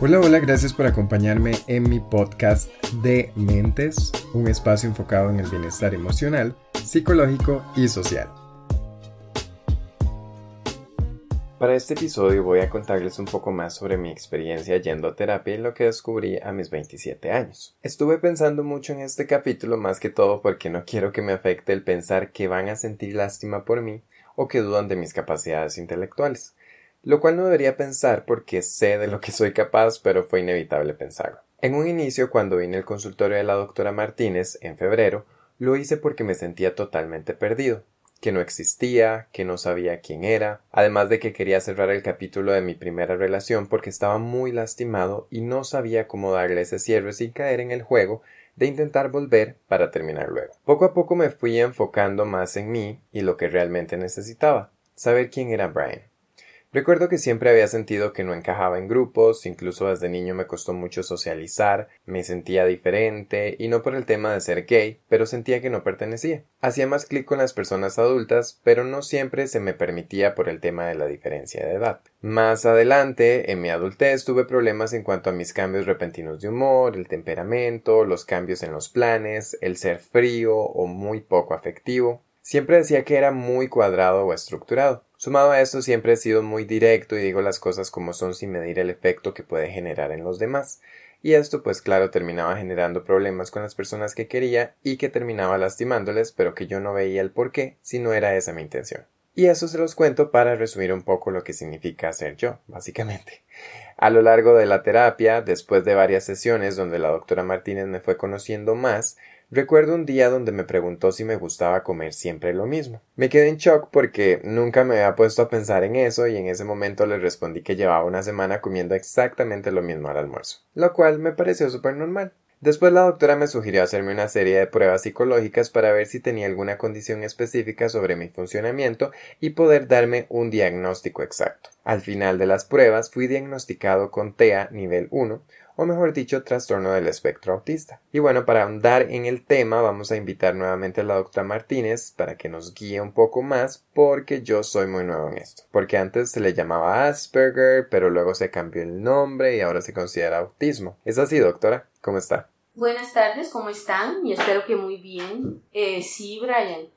Hola, hola, gracias por acompañarme en mi podcast de Mentes, un espacio enfocado en el bienestar emocional, psicológico y social. Para este episodio voy a contarles un poco más sobre mi experiencia yendo a terapia y lo que descubrí a mis 27 años. Estuve pensando mucho en este capítulo más que todo porque no quiero que me afecte el pensar que van a sentir lástima por mí o que dudan de mis capacidades intelectuales, lo cual no debería pensar porque sé de lo que soy capaz pero fue inevitable pensarlo. En un inicio cuando vine al consultorio de la doctora Martínez en febrero, lo hice porque me sentía totalmente perdido que no existía, que no sabía quién era, además de que quería cerrar el capítulo de mi primera relación porque estaba muy lastimado y no sabía cómo darle ese cierre sin caer en el juego de intentar volver para terminar luego. Poco a poco me fui enfocando más en mí y lo que realmente necesitaba, saber quién era Brian. Recuerdo que siempre había sentido que no encajaba en grupos, incluso desde niño me costó mucho socializar, me sentía diferente, y no por el tema de ser gay, pero sentía que no pertenecía. Hacía más clic con las personas adultas, pero no siempre se me permitía por el tema de la diferencia de edad. Más adelante, en mi adultez, tuve problemas en cuanto a mis cambios repentinos de humor, el temperamento, los cambios en los planes, el ser frío o muy poco afectivo. Siempre decía que era muy cuadrado o estructurado. Sumado a esto siempre he sido muy directo y digo las cosas como son sin medir el efecto que puede generar en los demás. Y esto pues claro terminaba generando problemas con las personas que quería y que terminaba lastimándoles pero que yo no veía el por qué si no era esa mi intención. Y eso se los cuento para resumir un poco lo que significa ser yo, básicamente. A lo largo de la terapia, después de varias sesiones donde la doctora Martínez me fue conociendo más, Recuerdo un día donde me preguntó si me gustaba comer siempre lo mismo. Me quedé en shock porque nunca me había puesto a pensar en eso y en ese momento le respondí que llevaba una semana comiendo exactamente lo mismo al almuerzo, lo cual me pareció súper normal. Después la doctora me sugirió hacerme una serie de pruebas psicológicas para ver si tenía alguna condición específica sobre mi funcionamiento y poder darme un diagnóstico exacto. Al final de las pruebas fui diagnosticado con TEA nivel 1, o mejor dicho, trastorno del espectro autista. Y bueno, para ahondar en el tema, vamos a invitar nuevamente a la doctora Martínez para que nos guíe un poco más, porque yo soy muy nuevo en esto. Porque antes se le llamaba Asperger, pero luego se cambió el nombre y ahora se considera autismo. ¿Es así, doctora? ¿Cómo está? Buenas tardes, ¿cómo están? Y espero que muy bien. Eh, sí, Brian.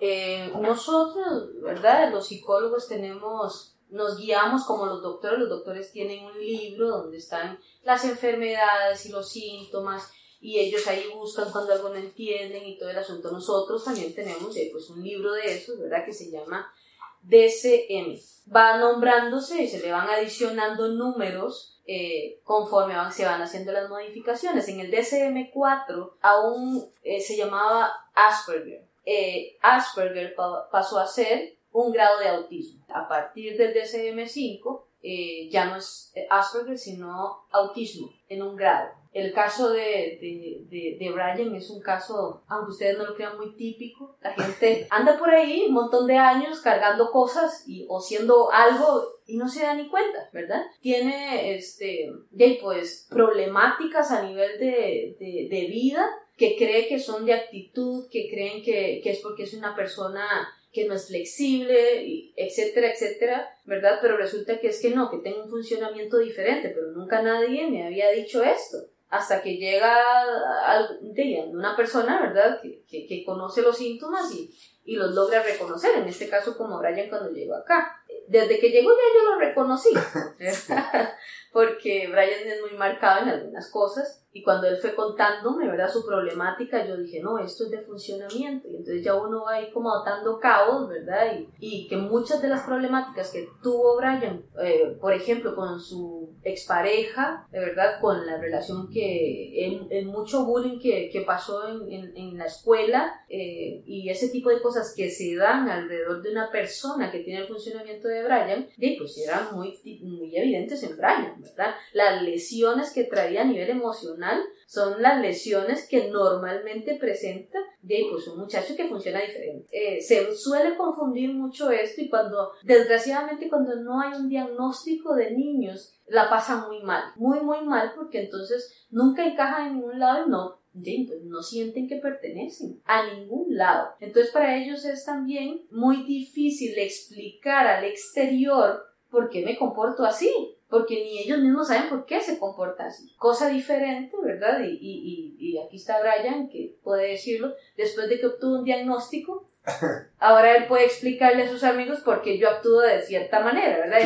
Eh, nosotros, ¿verdad? Los psicólogos tenemos nos guiamos como los doctores, los doctores tienen un libro donde están las enfermedades y los síntomas y ellos ahí buscan cuando algo no entienden y todo el asunto. Nosotros también tenemos eh, pues un libro de esos, ¿verdad? Que se llama DCM. Va nombrándose y se le van adicionando números eh, conforme se van haciendo las modificaciones. En el DCM4 aún eh, se llamaba Asperger. Asperger pasó a ser un grado de autismo. A partir del DSM-5 eh, ya no es Asperger, sino autismo en un grado. El caso de, de, de, Brian es un caso, aunque ustedes no lo crean, muy típico. La gente anda por ahí un montón de años cargando cosas y, o siendo algo y no se da ni cuenta, ¿verdad? Tiene, este, pues, problemáticas a nivel de, de, vida que cree que son de actitud, que creen que, que es porque es una persona que no es flexible, etcétera, etcétera, ¿verdad? Pero resulta que es que no, que tengo un funcionamiento diferente, pero nunca nadie me había dicho esto. Hasta que llega una persona, ¿verdad?, que, que, conoce los síntomas y, y los logra reconocer. En este caso, como Brian cuando llegó acá. Desde que llegó ya yo lo reconocí. porque Brian es muy marcado en algunas cosas y cuando él fue contándome, ¿verdad? Su problemática, yo dije, no, esto es de funcionamiento. Y entonces ya uno va ahí como atando cabos, ¿verdad? Y, y que muchas de las problemáticas que tuvo Brian, eh, por ejemplo, con su expareja, de verdad, con la relación que, en, mucho bullying que, que pasó en, en, en, la escuela eh, y ese tipo de cosas que se dan alrededor de una persona que tiene el funcionamiento de Brian, y pues eran muy, muy evidentes en Brian, ¿verdad? Las lesiones que traía a nivel emocional son las lesiones que normalmente presenta de pues, un muchacho que funciona diferente. Eh, se suele confundir mucho esto y cuando, desgraciadamente, cuando no hay un diagnóstico de niños, la pasa muy mal, muy, muy mal, porque entonces nunca encajan en ningún lado y no pues, no sienten que pertenecen a ningún lado. Entonces para ellos es también muy difícil explicar al exterior por qué me comporto así porque ni ellos mismos saben por qué se comporta así. Cosa diferente, ¿verdad? Y, y, y, aquí está Brian, que puede decirlo, después de que obtuvo un diagnóstico, ahora él puede explicarle a sus amigos por qué yo actúo de cierta manera, ¿verdad?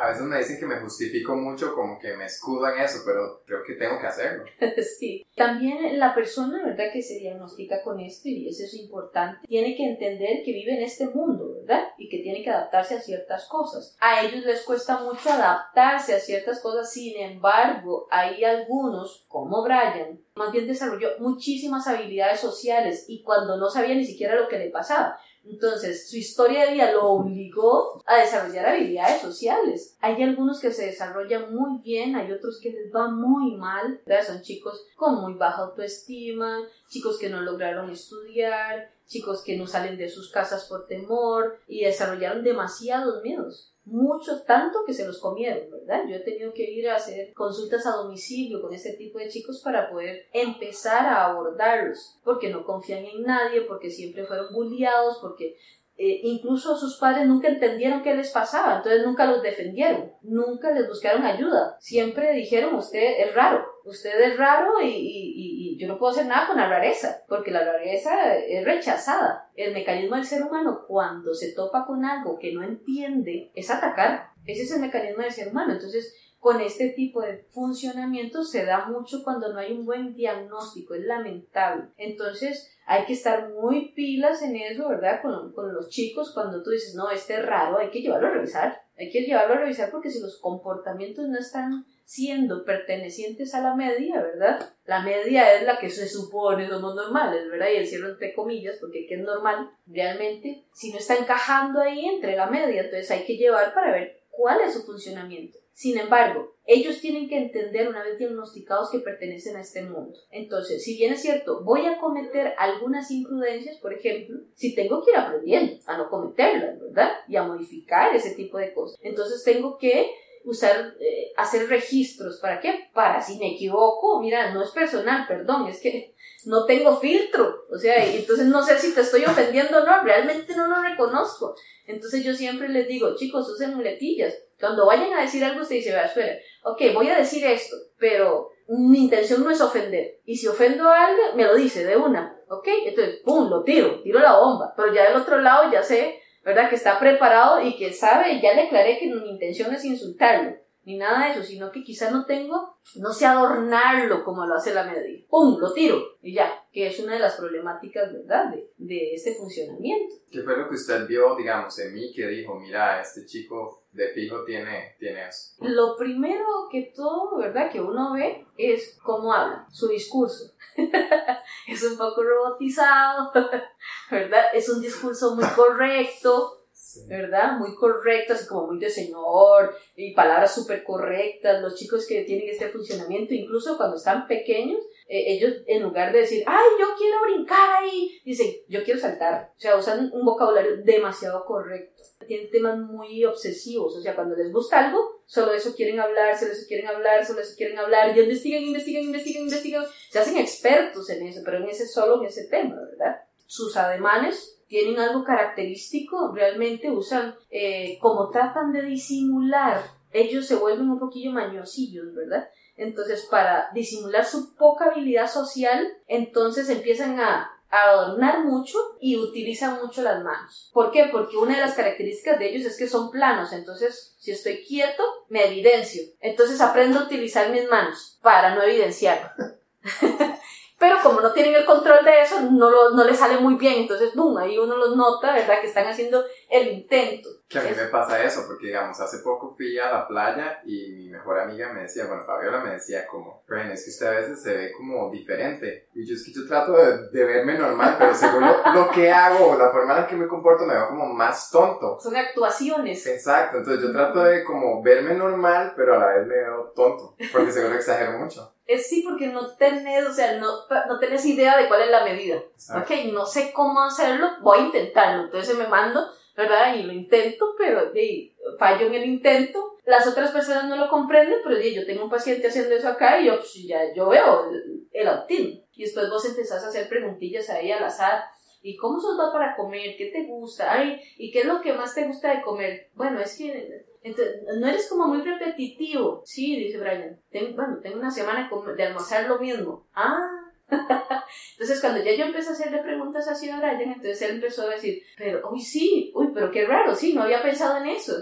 A veces me dicen que me justifico mucho, como que me escudo eso, pero creo que tengo que hacerlo. sí. También la persona, ¿verdad?, que se diagnostica con esto, y eso es importante, tiene que entender que vive en este mundo, ¿verdad? Y que tiene que adaptarse a ciertas cosas. A ellos les cuesta mucho adaptarse a ciertas cosas, sin embargo, hay algunos, como Brian, más bien desarrolló muchísimas habilidades sociales y cuando no sabía ni siquiera lo que le pasaba. Entonces, su historia de vida lo obligó a desarrollar habilidades sociales. Hay algunos que se desarrollan muy bien, hay otros que les va muy mal. Son chicos con muy baja autoestima, chicos que no lograron estudiar, chicos que no salen de sus casas por temor y desarrollaron demasiados miedos muchos, tanto que se los comieron, ¿verdad? Yo he tenido que ir a hacer consultas a domicilio con este tipo de chicos para poder empezar a abordarlos, porque no confían en nadie, porque siempre fueron bulliados, porque eh, incluso sus padres nunca entendieron qué les pasaba, entonces nunca los defendieron, nunca les buscaron ayuda, siempre dijeron usted es raro, usted es raro y, y, y, yo no puedo hacer nada con la rareza, porque la rareza es rechazada. El mecanismo del ser humano cuando se topa con algo que no entiende es atacar, ese es el mecanismo del ser humano, entonces con este tipo de funcionamiento se da mucho cuando no hay un buen diagnóstico, es lamentable. Entonces hay que estar muy pilas en eso, ¿verdad? Con, los chicos, cuando tú dices, no, este es raro, hay que llevarlo a revisar. Hay que llevarlo a revisar porque si los comportamientos no están siendo pertenecientes a la media, ¿verdad? La media es la que se supone somos normales, ¿verdad? Y el cierro entre comillas, porque ¿qué es normal? Realmente, si no está encajando ahí entre la media, entonces hay que llevar para ver cuál es su funcionamiento. Sin embargo, ellos tienen que entender una vez diagnosticados que pertenecen a este mundo. Entonces, si bien es cierto, voy a cometer algunas imprudencias, por ejemplo, si tengo que ir aprendiendo a no cometerlas, ¿verdad? Y a modificar ese tipo de cosas. Entonces tengo que usar, eh, hacer registros. ¿Para qué? Para si me equivoco, mira, no es personal, perdón, es que no tengo filtro. O sea, entonces no sé si te estoy ofendiendo o no, realmente no lo reconozco. Entonces yo siempre les digo, chicos, usen muletillas. Cuando vayan a decir algo, usted dice, vea, espera, ok, voy a decir esto, pero mi intención no es ofender. Y si ofendo a alguien, me lo dice de una, ok, entonces, pum, lo tiro, tiro la bomba. Pero ya del otro lado ya sé, ¿verdad? Que está preparado y que sabe, ya le aclaré que mi intención es insultarlo ni nada de eso, sino que quizás no tengo, no sé adornarlo como lo hace la media. ¡Pum! Lo tiro y ya, que es una de las problemáticas, ¿verdad?, de, de este funcionamiento. ¿Qué fue lo que usted vio, digamos, en mí que dijo, mira, este chico de fijo tiene, tiene eso? Lo primero que todo, ¿verdad?, que uno ve es cómo habla, su discurso. es un poco robotizado, ¿verdad? Es un discurso muy correcto, ¿verdad? Muy correcto, así como muy de señor y palabras súper correctas. Los chicos que tienen este funcionamiento, incluso cuando están pequeños, eh, ellos en lugar de decir, ay, yo quiero brincar ahí, dicen, yo quiero saltar. O sea, usan un vocabulario demasiado correcto. Tienen temas muy obsesivos, o sea, cuando les gusta algo, solo eso quieren hablar, solo eso quieren hablar, solo eso quieren hablar, y investigan, investigan, investigan, investigan, se hacen expertos en eso, pero en ese solo, en ese tema, ¿verdad? Sus ademanes tienen algo característico, realmente usan, eh, como tratan de disimular, ellos se vuelven un poquillo mañosillos, ¿verdad? Entonces, para disimular su poca habilidad social, entonces empiezan a, adornar mucho y utilizan mucho las manos. ¿Por qué? Porque una de las características de ellos es que son planos, entonces si estoy quieto, me evidencio. Entonces aprendo a utilizar mis manos para no evidenciar. pero como no tienen el control de eso, no, lo, no les sale muy bien, entonces, boom, ahí uno los nota, ¿verdad? Que están haciendo el intento. Que a mí me pasa eso, porque digamos, hace poco fui a la playa y mi mejor amiga me decía, bueno, Fabiola me decía como, Brian, es que usted a veces se ve como diferente. Y yo es que yo trato de, de verme normal, pero según lo, lo, que hago, la forma en la que me comporto, me veo como más tonto. Son actuaciones. Exacto, entonces yo trato de como verme normal, pero a la vez me veo tonto, porque seguro exagero mucho. Es sí, porque no tenés, o sea, no, no tenés idea de cuál es la medida. Exacto. Ok, no sé cómo hacerlo, voy a intentarlo. Entonces me mando ¿verdad? Y lo intento, pero fallo en el intento. Las otras personas no lo comprenden, pero yo tengo un paciente haciendo eso acá y yo, pues, ya, yo veo el, autismo. Y después vos empezás a hacer preguntillas ahí al azar. ¿Y cómo sos va para comer? ¿Qué te gusta? Ay, ¿y qué es lo que más te gusta de comer? Bueno, es que no eres como muy repetitivo. Sí, dice Brian. bueno, tengo una semana de almorzar lo mismo. Ah, entonces, cuando ya yo empecé a hacerle preguntas así a Brian, entonces él empezó a decir, pero, uy, sí, uy, pero qué raro, sí, no había pensado en eso,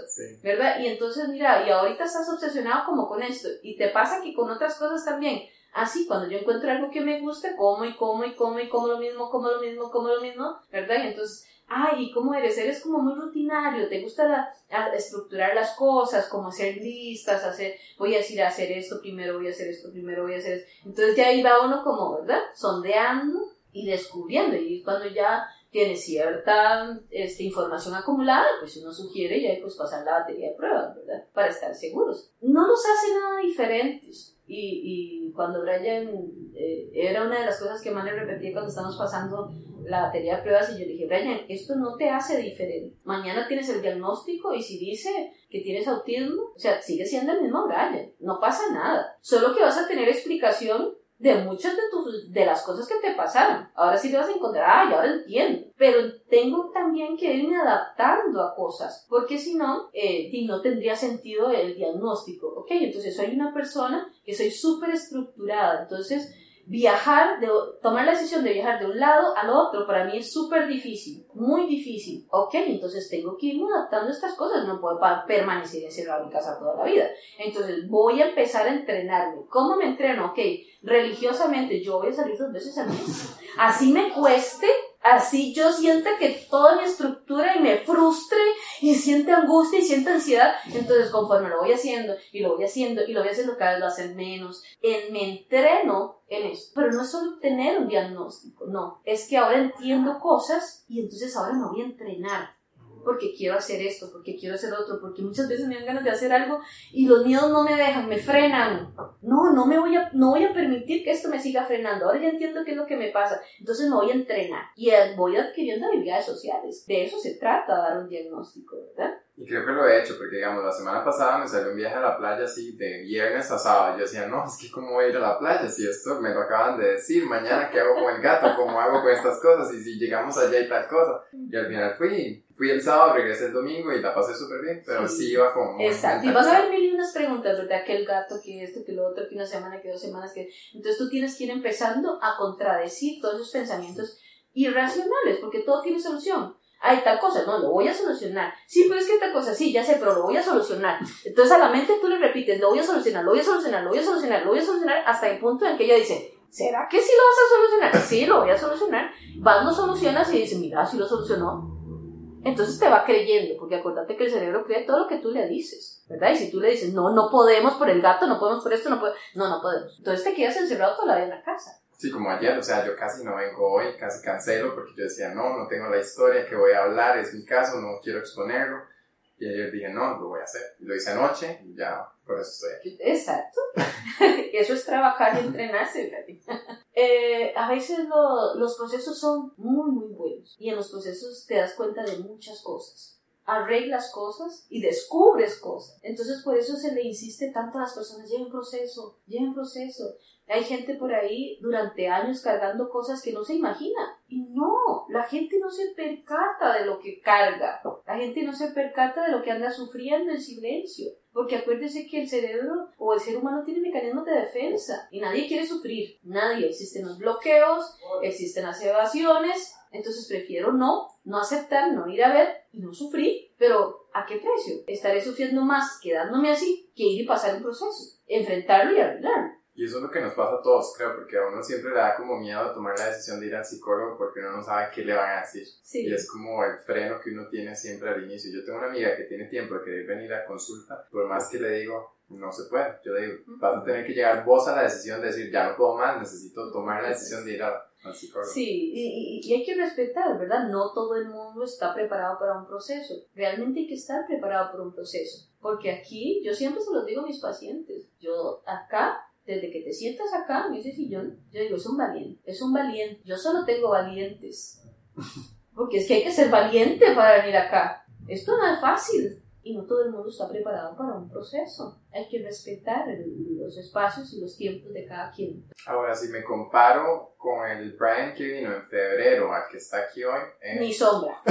¿verdad? Y entonces, mira, y ahorita estás obsesionado como con esto, y te pasa que con otras cosas también. Así, cuando yo encuentro algo que me gusta, como y como y como y como lo mismo, como lo mismo, como lo mismo, ¿verdad? Y entonces, ay, ¿cómo eres? Eres como muy rutinario, te gusta estructurar las cosas, como hacer listas, hacer, voy a decir hacer esto primero, voy a hacer esto primero, voy a hacer esto. Entonces ya ahí va uno como, ¿verdad? Sondeando y descubriendo. Y cuando ya tiene cierta este, información acumulada, pues uno sugiere ya pues pasar la batería de pruebas, ¿verdad? Para estar seguros. No los hace nada diferentes. Y, y cuando Brian, eh, era una de las cosas que más le repetía cuando estábamos pasando la batería de pruebas y yo le dije, Brian, esto no te hace diferente. Mañana tienes el diagnóstico y si dice que tienes autismo, o sea, sigue siendo el mismo Brian, no pasa nada. Solo que vas a tener explicación de muchas de, tus, de las cosas que te pasaron. Ahora sí te vas a encontrar, ay, ahora entiendo. Pero tengo también que irme adaptando a cosas, porque si no, eh, no tendría sentido el diagnóstico. Ok, entonces soy una persona que soy súper estructurada, entonces viajar, de, tomar la decisión de viajar de un lado al otro, para mí es súper difícil, muy difícil. Ok, entonces tengo que irme adaptando a estas cosas, no puedo permanecer encerrado en mi casa toda la vida. Entonces voy a empezar a entrenarme. ¿Cómo me entreno? Ok, religiosamente yo voy a salir dos veces al mes. Así me cueste, así yo sienta que toda mi estructura y me frustre y siente angustia y siente ansiedad, entonces conforme lo voy haciendo y lo voy haciendo y lo voy haciendo cada vez lo hacen menos, en, me entreno en eso. Pero no es solo tener un diagnóstico, no, es que ahora entiendo cosas y entonces ahora me voy a entrenar porque quiero hacer esto, porque quiero hacer otro, porque muchas veces me dan ganas de hacer algo y los miedos no me dejan, me frenan. No, no me voy a, no voy a permitir que esto me siga frenando. Ahora ya entiendo qué es lo que me pasa. Entonces me voy a entrenar y voy adquiriendo habilidades sociales. De eso se trata, dar un diagnóstico, ¿verdad? Y creo que lo he hecho, porque digamos, la semana pasada me salió un viaje a la playa así de viernes a sábado. Yo decía, no, es que cómo voy a ir a la playa si esto me lo acaban de decir, mañana qué hago con el gato, cómo hago con estas cosas, y si llegamos allá y tal cosa. Y al final fui, fui el sábado, regresé el domingo y la pasé súper bien, pero sí, iba como... Exacto, y vas a ver mil y unas preguntas, ¿verdad? Que el gato, que esto, que lo otro, que una semana, que dos semanas, que... Entonces tú tienes que ir empezando a contradecir todos esos pensamientos irracionales, porque todo tiene solución hay tal cosa, no, lo voy a solucionar. Sí, pero es que tal cosa, sí, ya sé, pero lo voy a solucionar. Entonces a la mente tú le repites, lo voy a solucionar, lo voy a solucionar, lo voy a solucionar, lo voy a solucionar, hasta el punto en que ella dice, ¿será que sí lo vas a solucionar? Sí, lo voy a solucionar. Vas, lo solucionas y dice, mira, sí lo solucionó. Entonces te va creyendo, porque acuérdate que el cerebro cree todo lo que tú le dices, ¿verdad? Y si tú le dices, no, no podemos por el gato, no podemos por esto, no podemos, no, no podemos. Entonces te quedas encerrado toda la vida en la casa. Sí, como ayer, o sea, yo casi no vengo hoy, casi cancelo porque yo decía, no, no tengo la historia que voy a hablar, es mi caso, no quiero exponerlo. Y ayer dije, no, lo voy a hacer. Lo hice anoche y ya por eso estoy aquí. Exacto. eso es trabajar y entrenarse, eh, a veces los procesos son muy, muy buenos y en los procesos te das cuenta de muchas cosas arreglas cosas y descubres cosas. Entonces por eso se le insiste tanto a las personas, lleven proceso, lleven proceso. Hay gente por ahí durante años cargando cosas que no se imagina. Y no, la gente no se percata de lo que carga. La gente no se percata de lo que anda sufriendo en silencio. Porque acuérdese que el cerebro o el ser humano tiene mecanismos de defensa y nadie quiere sufrir. Nadie. Existen los bloqueos, existen las evasiones, entonces prefiero no, no aceptar, no ir a ver y no sufrir. Pero ¿a qué precio? Estaré sufriendo más quedándome así que ir y pasar un proceso, enfrentarlo y arreglarlo. Y eso es lo que nos pasa a todos, creo, porque a uno siempre le da como miedo tomar la decisión de ir al psicólogo porque uno no sabe qué le van a decir. Y es como el freno que uno tiene siempre al inicio. Yo tengo una amiga que tiene tiempo de querer venir a consulta, por más que le digo, no se puede. Yo le digo, vas a tener que llegar vos a la decisión de decir, ya no puedo más, necesito tomar la decisión de ir al psicólogo. Sí, y, y, hay que respetar, ¿verdad? No todo el mundo está preparado para un proceso. Realmente hay que estar preparado para un proceso. Porque aquí, yo siempre se lo digo a mis pacientes, yo acá desde que te sientas acá en ese sillón, yo digo, es un valiente, es un valiente. Yo solo tengo valientes. Porque es que hay que ser valiente para venir acá. Esto no es fácil. Y no todo el mundo está preparado para un proceso. Hay que respetar los espacios y los tiempos de cada quien. Ahora, si me comparo con el Brian que vino en febrero al que está aquí hoy... Eh... Ni sombra.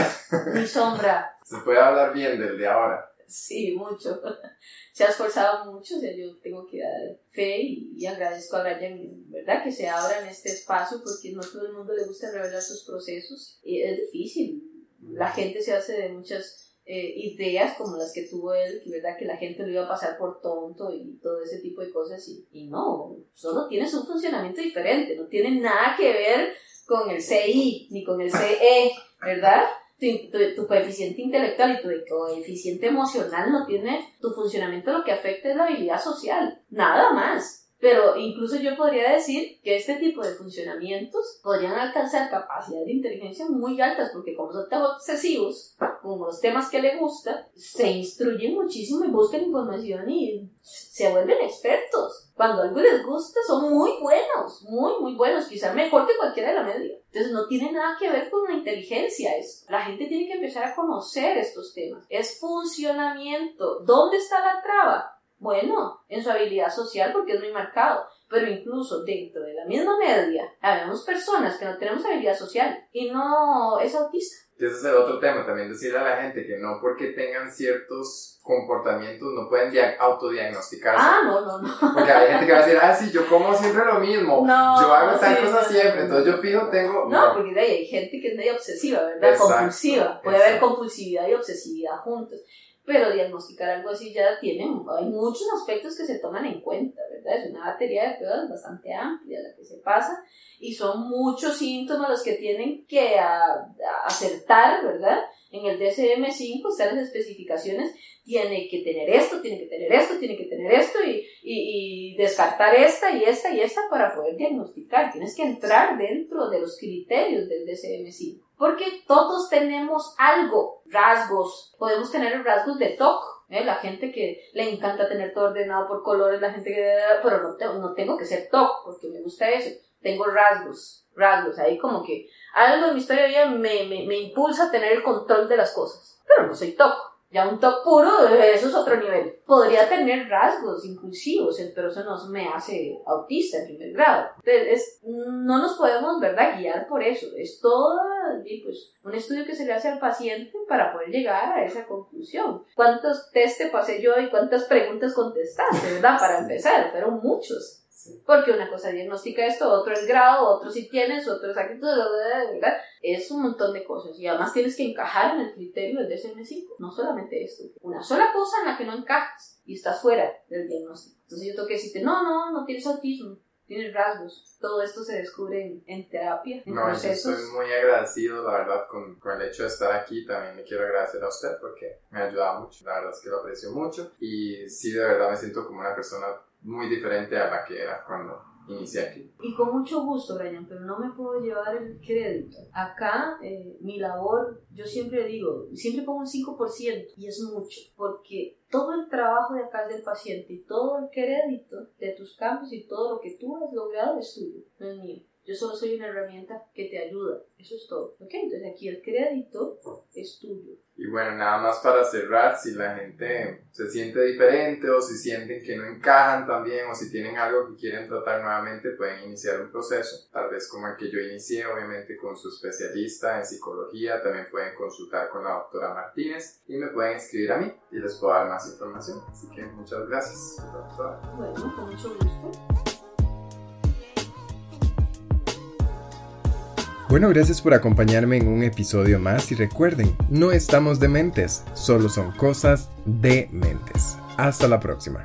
Ni sombra. Se puede hablar bien del de ahora. Sí, mucho. Se ha esforzado mucho, o sea, yo tengo que dar fe y, agradezco a Brian, ¿verdad? Que se abra en este espacio porque no todo el mundo le gusta revelar sus procesos y es difícil. La gente se hace de muchas eh, ideas como las que tuvo él, que la gente lo iba a pasar por tonto y todo ese tipo de cosas y, y no, solo tienes un funcionamiento diferente, no tiene nada que ver con el CI ni con el CE, ¿verdad? tu, coeficiente intelectual y tu coeficiente emocional no tiene tu funcionamiento, lo que afecta es la habilidad social, nada más. Pero incluso yo podría decir que este tipo de funcionamientos podrían alcanzar capacidades de inteligencia muy altas, porque como son tan obsesivos, como los temas que le gustan, se instruyen muchísimo y buscan información y se vuelven expertos. Cuando algo les gusta, son muy buenos, muy, muy buenos, quizás mejor que cualquiera de la media. Entonces no tiene nada que ver con la inteligencia esto. La gente tiene que empezar a conocer estos temas. Es funcionamiento. ¿Dónde está la traba? Bueno, en su habilidad social porque es muy marcado, pero incluso dentro de la misma media, habemos personas que no tenemos habilidad social y no es autista. Y ese es el otro tema, también decirle a la gente que no porque tengan ciertos comportamientos no pueden autodiagnosticarse. Ah, no, no, no. Porque hay gente que va a decir, ah, sí, yo como siempre lo mismo, no, yo hago tal cosa siempre, entonces yo fijo, tengo... No, porque de ahí hay gente que es medio obsesiva, ¿verdad? Compulsiva. Puede haber compulsividad y obsesividad juntos pero diagnosticar algo así ya tiene, hay muchos aspectos que se toman en cuenta, ¿verdad? Es una batería de pruebas bastante amplia la que se pasa y son muchos síntomas los que tienen que acertar, ¿verdad? En el DSM-5 están las especificaciones, tiene que tener esto, tiene que tener esto, tiene que tener esto y, y, y descartar esta y esta y esta para poder diagnosticar. Tienes que entrar dentro de los criterios del DSM-5. Porque todos tenemos algo, rasgos. Podemos tener rasgos de TOC. ¿eh? La gente que le encanta tener todo ordenado por colores, la gente que... Pero no, tengo, no tengo que ser TOC porque me gusta eso. Tengo rasgos, rasgos. Ahí como que algo en mi historia me, me, me impulsa a tener el control de las cosas. Pero no soy TOC. Ya un TOC puro, eso es otro nivel. Podría tener rasgos inclusivos, pero eso no me hace autista en primer grado. Entonces, no nos podemos, ¿verdad?, guiar por eso. Es todo pues, un estudio que se le hace al paciente para poder llegar a esa conclusión. ¿Cuántos test te pasé yo y cuántas preguntas contestaste, verdad? Para empezar, fueron muchos. Porque una cosa diagnostica esto, otro es grado, otro si tienes, otro es actitud, ¿verdad? Es un montón de cosas. Y además tienes que encajar en el criterio del DSM-5. No solamente esto. Una sola cosa en la que no encajas y estás fuera del diagnóstico. Entonces yo tengo que decirte, no, no, no tienes autismo tienes rasgos. Todo esto se descubre en, terapia, en no, procesos. Estoy muy agradecido, la verdad, con, con, el hecho de estar aquí. También le quiero agradecer a usted porque me ha ayudado mucho. La verdad es que lo aprecio mucho. Y sí, de verdad me siento como una persona muy diferente a la que era cuando Y con mucho gusto, Brian, pero no me puedo llevar el crédito. Acá, eh, mi labor, yo siempre digo, siempre pongo un 5% y es mucho, porque todo el trabajo de acá del paciente y todo el crédito de tus campos y todo lo que tú has logrado es tuyo, no es mío. Yo solo soy una herramienta que te ayuda. Eso es todo. ¿Ok? Entonces aquí el crédito es tuyo. Y bueno, nada más para cerrar, si la gente se siente diferente o si sienten que no encajan también o si tienen algo que quieren tratar nuevamente, pueden iniciar un proceso, tal vez como el que yo inicié, obviamente con su especialista en psicología, también pueden consultar con la doctora Martínez y me pueden escribir a mí y les puedo dar más información. Así que muchas gracias, doctora. Bueno, con mucho gusto. Bueno, gracias por acompañarme en un episodio más y recuerden, no estamos dementes, solo son cosas de mentes. Hasta la próxima.